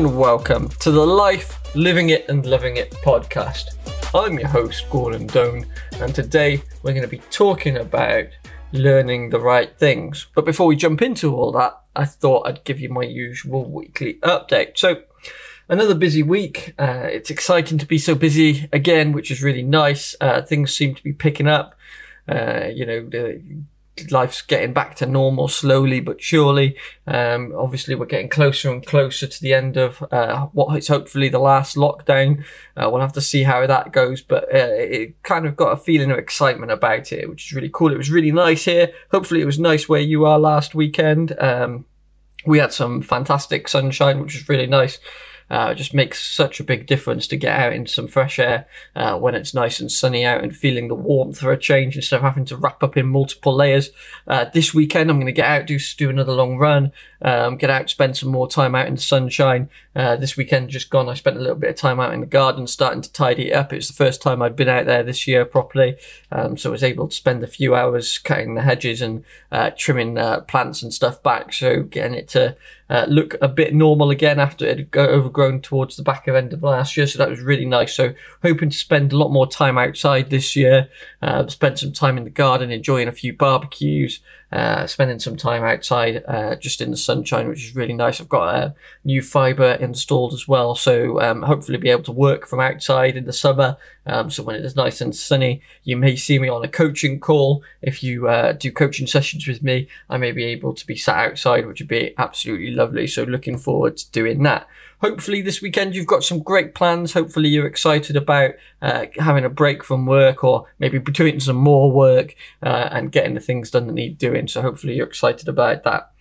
and welcome to the Life, Living It and Loving It podcast. I'm your host, Gordon Doan, and today we're going to be talking about learning the right things. But before we jump into all that, I thought I'd give you my usual weekly update. So, another busy week. Uh, it's exciting to be so busy again, which is really nice. Uh, things seem to be picking up. Uh, you know, the life's getting back to normal slowly but surely. Um, obviously, we're getting closer and closer to the end of uh, what is hopefully the last lockdown. Uh, we'll have to see how that goes, but uh, it kind of got a feeling of excitement about it, which is really cool. It was really nice here. Hopefully, it was nice where you are last weekend. Um, we had some fantastic sunshine, which was really nice. Uh, it just makes such a big difference to get out into some fresh air uh, when it's nice and sunny out and feeling the warmth for a change instead of having to wrap up in multiple layers. Uh, this weekend, I'm going to get out, do, do another long run, um, get out, spend some more time out in the sunshine. Uh, this weekend just gone, I spent a little bit of time out in the garden starting to tidy it up. It's the first time I'd been out there this year properly, um, so I was able to spend a few hours cutting the hedges and uh, trimming uh, plants and stuff back, so getting it to uh, look a bit normal again after it had overgrown towards the back of end of last year. So that was really nice. So hoping to spend a lot more time outside this year. Uh, spent some time in the garden, enjoying a few barbecues uh, spending some time outside uh, just in the sunshine, which is really nice. I've got a new fiber installed as well, so um, hopefully be able to work from outside in the summer. Um, so when it is nice and sunny, you may see me on a coaching call. If you uh, do coaching sessions with me, I may be able to be sat outside, which would be absolutely lovely. So looking forward to doing that hopefully this weekend you've got some great plans. Hopefully you're excited about uh, having a break from work or maybe doing some more work uh, and getting the things done that need doing. So hopefully you're excited about that.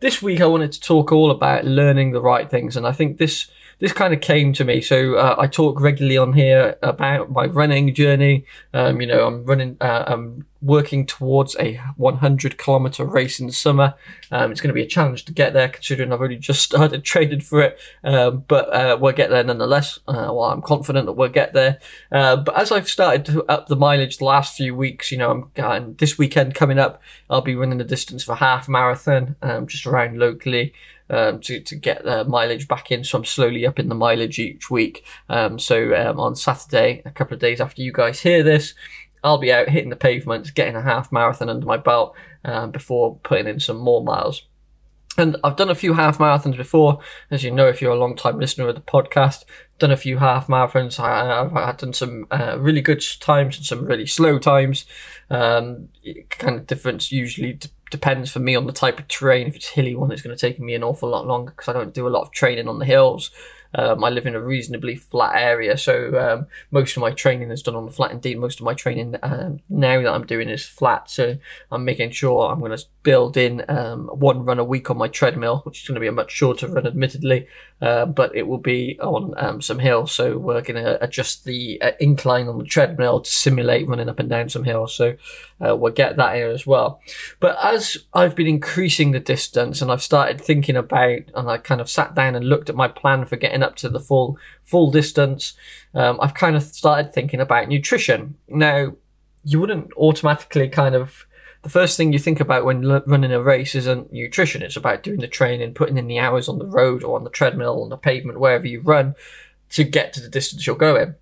This week I wanted to talk all about learning the right things, and I think this this kind of came to me. So uh, I talk regularly on here about my running journey. Um, you know, I'm running, uh, I'm working towards a 100 kilometer race in the summer. Um, it's going to be a challenge to get there, considering I've only just started training for it. Um, but uh, we'll get there nonetheless. Uh, well, I'm confident that we'll get there. Uh, but as I've started to up the mileage the last few weeks, you know, I'm this weekend coming up, I'll be running the distance for a half marathon, um, just around locally um, to, to get the mileage back in. So I'm slowly up in the mileage each week. Um, so um, on Saturday, a couple of days after you guys hear this, I'll be out hitting the pavements, getting a half marathon under my belt um, before putting in some more miles. And I've done a few half marathons before, as you know, if you're a long time listener of the podcast. Done a few half marathons. I, have had done some uh, really good times and some really slow times. Um, kind of difference usually depends for me on the type of terrain. If it's hilly one, it's going to take me an awful lot longer because I don't do a lot of training on the hills. Um, I live in a reasonably flat area, so um, most of my training is done on the flat. Indeed, most of my training um, now that I'm doing is flat, so I'm making sure I'm going to build in um, one run a week on my treadmill, which is going to be a much shorter run, admittedly, uh, but it will be on um, some hills. So we're going to adjust the uh, incline on the treadmill to simulate running up and down some hills. So uh, we'll get that here as well. But as I've been increasing the distance and I've started thinking about, and I kind of sat down and looked at my plan for getting up to the full full distance, um, I've kind of started thinking about nutrition. Now, you wouldn't automatically kind of the first thing you think about when l- running a race isn't nutrition. It's about doing the training, putting in the hours on the road or on the treadmill, on the pavement, wherever you run to get to the distance you're going.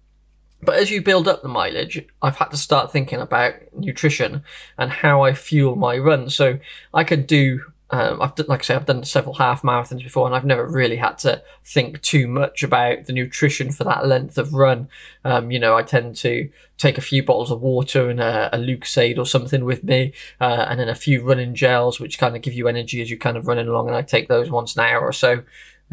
But as you build up the mileage, I've had to start thinking about nutrition and how I fuel my run. So I could do um, I've done, like I say, I've done several half marathons before, and I've never really had to think too much about the nutrition for that length of run. Um, you know, I tend to take a few bottles of water and a, a Lucozade or something with me, uh, and then a few running gels, which kind of give you energy as you're kind of running along. And I take those once an hour or so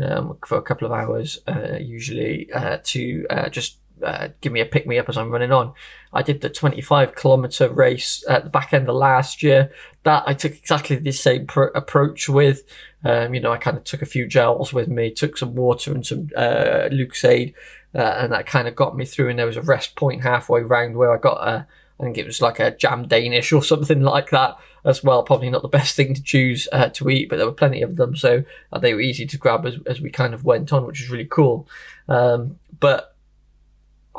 um, for a couple of hours, uh, usually uh, to uh, just uh, give me a pick me up as I'm running on. I did the 25 kilometer race at the back end of last year. That I took exactly the same approach with. Um, you know, I kind of took a few gels with me, took some water and some uh, Lucozade, uh, and that kind of got me through. And there was a rest point halfway round where I got a, I think it was like a jam Danish or something like that as well. Probably not the best thing to choose uh, to eat, but there were plenty of them, so uh, they were easy to grab as, as we kind of went on, which was really cool. Um, but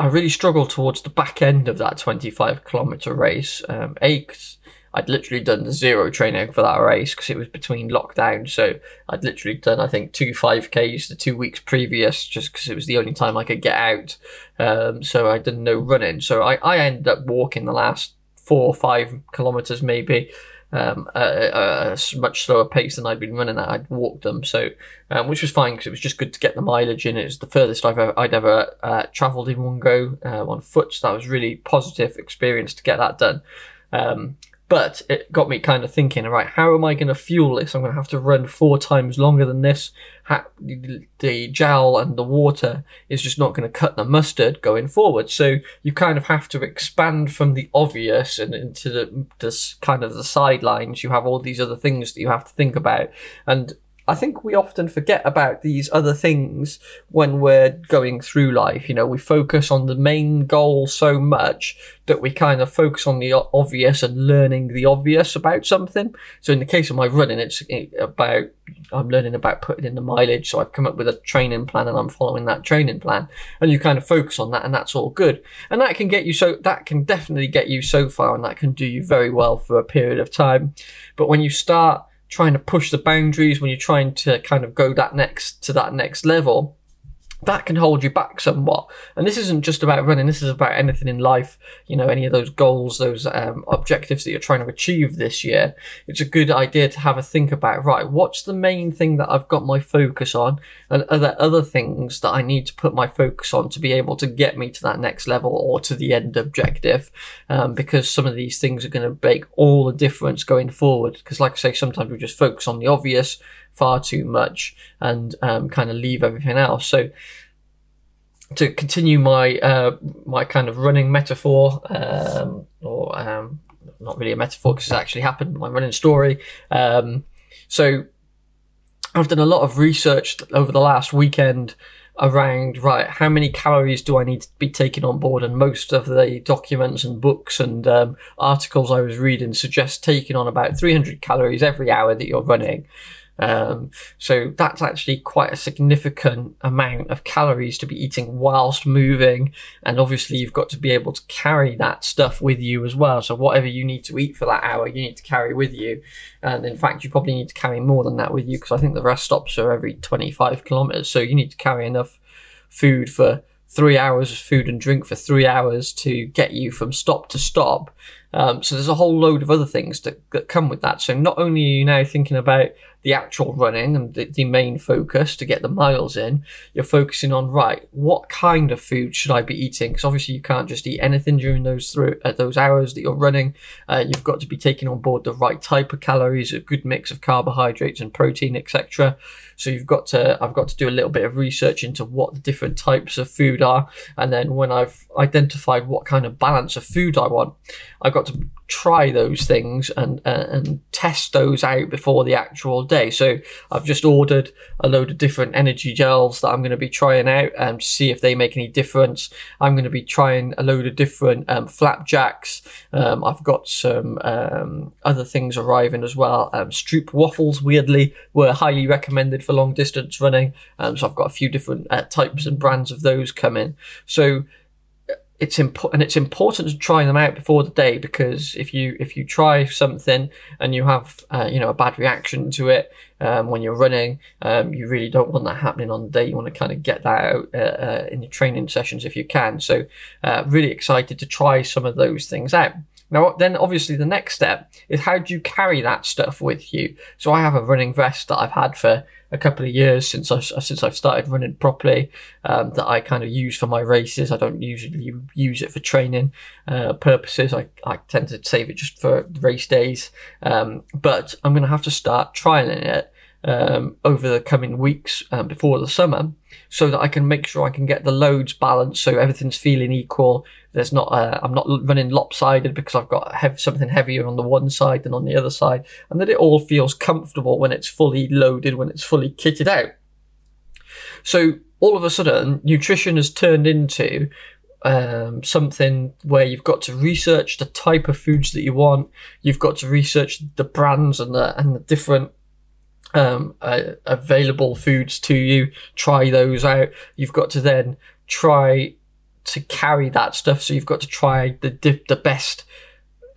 I really struggled towards the back end of that 25 kilometer race. Um, I'd literally done zero training for that race because it was between lockdown. So I'd literally done, I think, two 5Ks the two weeks previous just because it was the only time I could get out. Um, so I did no running. So I, I ended up walking the last four or five kilometers maybe um, at, a, much slower pace than I'd been running at. I'd walked them, so um, which was fine because it was just good to get the mileage in. It was the furthest I've ever, I'd ever uh, travelled in one go uh, on foot, so that was really positive experience to get that done. Um, but it got me kind of thinking, all right, how am I going to fuel this? I'm going to have to run four times longer than this. the gel and the water is just not going to cut the mustard going forward. So you kind of have to expand from the obvious and into the this kind of the sidelines. You have all these other things that you have to think about. And I think we often forget about these other things when we're going through life. You know, we focus on the main goal so much that we kind of focus on the obvious and learning the obvious about something. So in the case of my running, it's about, I'm learning about putting in the mileage. So I've come up with a training plan and I'm following that training plan and you kind of focus on that and that's all good. And that can get you so, that can definitely get you so far and that can do you very well for a period of time. But when you start trying to push the boundaries, when you're trying to kind of go that next to that next level, that can hold you back somewhat. And this isn't just about running, this is about anything in life, you know, any of those goals, those um, objectives that you're trying to achieve this year. It's a good idea to have a think about, right, what's the main thing that I've got my focus on? And are there other things that I need to put my focus on to be able to get me to that next level or to the end objective? Um, because some of these things are going to make all the difference going forward. Because, like I say, sometimes we just focus on the obvious far too much and um, kind of leave everything else. So to continue my uh, my kind of running metaphor, um, or um, not really a metaphor because it's actually happened, my running story. Um, so I've done a lot of research over the last weekend around right how many calories do I need to be taking on board and most of the documents and books and um, articles I was reading suggest taking on about 300 calories every hour that you're running um, so that's actually quite a significant amount of calories to be eating whilst moving. And obviously you've got to be able to carry that stuff with you as well. So whatever you need to eat for that hour, you need to carry with you. And in fact, you probably need to carry more than that with you because I think the rest stops are every 25 kilometers. So you need to carry enough food for three hours of food and drink for three hours to get you from stop to stop. Um, so there's a whole load of other things that, that come with that. So not only are you now thinking about the actual running and the, the, main focus to get the miles in, you're focusing on right. What kind of food should I be eating? Because obviously you can't just eat anything during those through those hours that you're running. Uh, you've got to be taking on board the right type of calories, a good mix of carbohydrates and protein, etc. So you've got to I've got to do a little bit of research into what the different types of food are, and then when I've identified what kind of balance of food I want, I've got to try those things and uh, and test those out before the actual day. So I've just ordered a load of different energy gels that I'm going to be trying out and um, see if they make any difference. I'm going to be trying a load of different um, flapjacks. Um, I've got some um, other things arriving as well. Um, Stroop waffles, weirdly, were highly recommended for long distance running. So I've got a few different uh, types and brands of those coming. So it's important and it's important to try them out before the day because if you if you try something and you have uh, you know a bad reaction to it um, when you're running um, you really don't want that happening on the day. You want to kind of get that out uh, uh, in your training sessions if you can. So uh, really excited to try some of those things out now, then obviously the next step is how do you carry that stuff with you? So I have a running vest that I've had for a couple of years since I've since I've started running properly. Um, that I kind of use for my races. I don't usually use it for training uh, purposes. I, I tend to save it just for race days. Um, but I'm going to have to start trialing it um, over the coming weeks um, before the summer so that I can make sure I can get the loads balanced so everything's feeling equal. There's not, uh, I'm not running lopsided because I've got hev- something heavier on the one side than on the other side and that it all feels comfortable when it's fully loaded, when it's fully kitted out. So all of a sudden, nutrition has turned into um, something where you've got to research the type of foods that you want. You've got to research the brands and the and the different um, uh, available foods to you. Try those out. You've got to then try to carry that stuff. So you've got to try the the best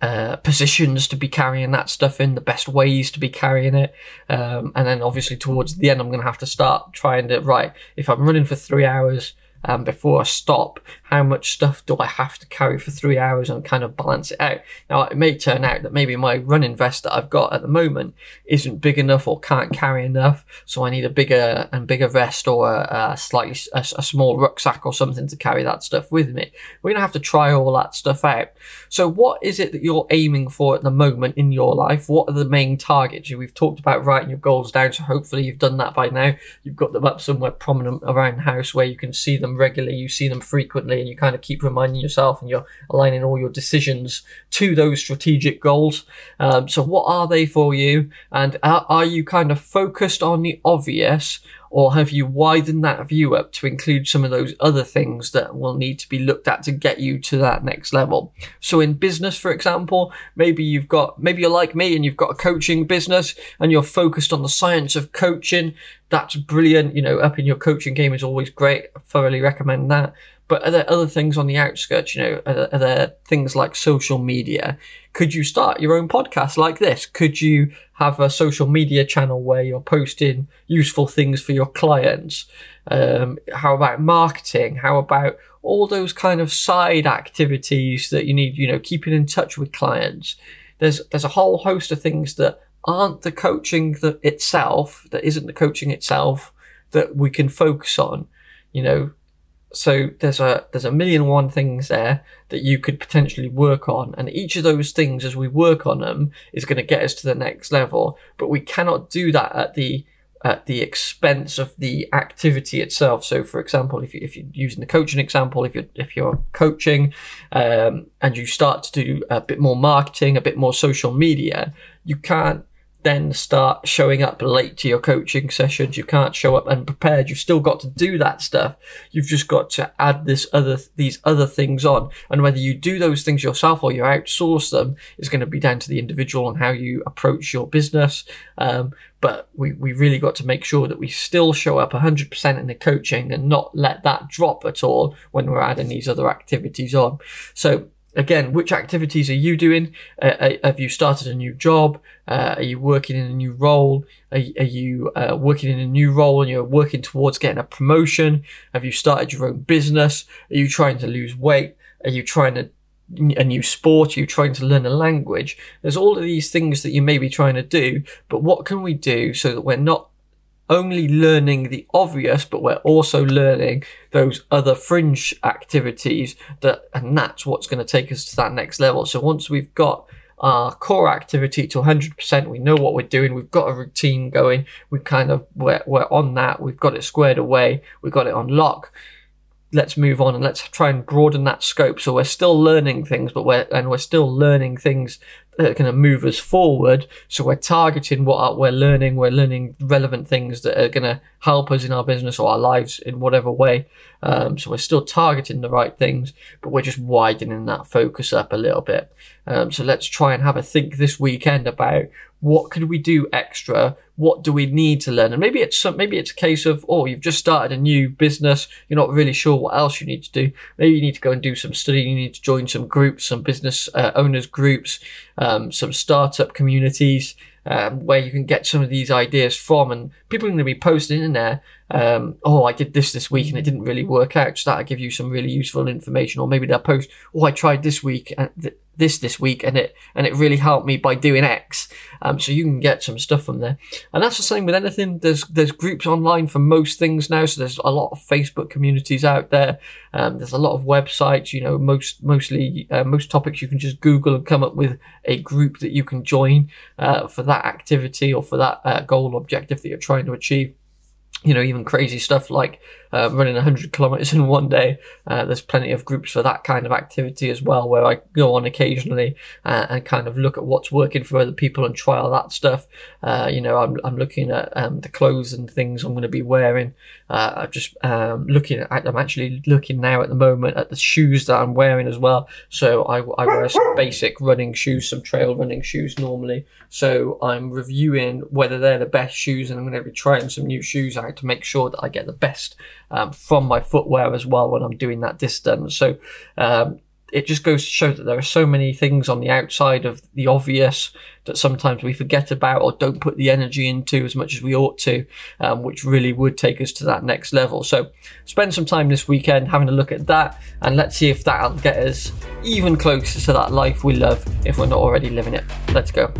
uh, positions to be carrying that stuff in, the best ways to be carrying it. Um, and then obviously towards the end, I'm going to have to start trying to, right, if I'm running for three hours, um, before I stop, how much stuff do I have to carry for three hours and kind of balance it out. Now, it may turn out that maybe my running vest that I've got at the moment isn't big enough or can't carry enough, so I need a bigger and bigger vest or a, a slightly a, a, small rucksack or something to carry that stuff with me. We're gonna have to try all that stuff out. So, what is it that you're aiming for at the moment in your life? What are the main targets? We've talked about writing your goals down, so hopefully you've done that by now. You've got them up somewhere prominent around the house where you can see them regularly, you see them frequently, and you kind of keep reminding yourself and you're aligning all your decisions to those strategic goals. Um, so, what are they for you? And are, are you kind of focused on the obvious? Or have you widened that view up to include some of those other things that will need to be looked at to get you to that next level? So in business, for example, maybe you've got, maybe you're like me and you've got a coaching business and you're focused on the science of coaching. That's brilliant. You know, up in your coaching game is always great. I thoroughly recommend that. But are there other things on the outskirts? You know, are there, are there, things like social media? Could you start your own podcast like this? Could you have a social media channel where you're posting useful things for your clients? Um, how about marketing? How about all those kind of side activities that you need? You know, keeping in touch with clients. There's there's a whole host of things that aren't the coaching that itself, that isn't the coaching itself, that we can focus on. You know, so there's a there's a million one things there that you could potentially work on, and each of those things, as we work on them, is going to get us to the next level. But we cannot do that at the at the expense of the activity itself. So, for example, if, you, if you're using the coaching example, if you're if you're coaching um, and you start to do a bit more marketing, a bit more social media, you can't then start showing up late to your coaching sessions. You can't show up unprepared. You've still got to do that stuff. You've just got to add this other, these other things on. And whether you do those things yourself or you outsource them is going to be down to the individual and how you approach your business. Um, but we, we really got to make sure that we still show up 100% in the coaching and not let that drop at all when we're adding these other activities on. So again, which activities are you doing? Uh, uh, have you started a new job? Uh, are you working in a new role? Are, are you uh, working in a new role and you're working towards getting a promotion? Have you started your own business? Are you trying to lose weight? Are you trying to a new sport? Are you trying to learn a language? There's all of these things that you may be trying to do, but what can we do so that we're not only learning the obvious, but we're also learning those other fringe activities that, and that's what's going to take us to that next level. So once we've got our core activity to 100%, we know what we're doing, we've got a routine going, we kind of, we're, we're on that, we've got it squared away, we've got it on lock. Let's move on and let's try and broaden that scope. So we're still learning things, but we're, and we're still learning things that are going to move us forward. So we're targeting what we're learning. We're learning relevant things that are going to help us in our business or our lives in whatever way. Um, so we're still targeting the right things, but we're just widening that focus up a little bit. Um, so let's try and have a think this weekend about what could we do extra? What do we need to learn? And maybe it's some, maybe it's a case of, oh, you've just started a new business. You're not really sure what else you need to do. Maybe you need to go and do some study. You need to join some groups, some business uh, owners groups, um, some startup communities, um, where you can get some of these ideas from. And people are going to be posting in there, um, oh, I did this this week and it didn't really work out. So that'll give you some really useful information. Or maybe they'll post, oh, I tried this week and th- this this week and it and it really helped me by doing X. Um, so you can get some stuff from there. And that's the same with anything. There's there's groups online for most things now. So there's a lot of Facebook communities out there. Um, there's a lot of websites. You know, most mostly uh, most topics you can just Google and come up with a group that you can join uh, for that activity or for that uh, goal objective that you're trying to achieve you know, even crazy stuff like uh, running 100 kilometers in one day. Uh, there's plenty of groups for that kind of activity as well, where I go on occasionally uh, and kind of look at what's working for other people and trial that stuff. Uh, you know, I'm, I'm looking at um, the clothes and things I'm going to be wearing. Uh, I'm just um, looking at, I'm actually looking now at the moment at the shoes that I'm wearing as well. So I, I wear some basic running shoes, some trail running shoes normally. So I'm reviewing whether they're the best shoes and I'm going to be trying some new shoes out to make sure that I get the best um, from my footwear as well when I'm doing that distance. So um, it just goes to show that there are so many things on the outside of the obvious that sometimes we forget about or don't put the energy into as much as we ought to, um, which really would take us to that next level. So spend some time this weekend having a look at that and let's see if that'll get us even closer to that life we love if we're not already living it. Let's go.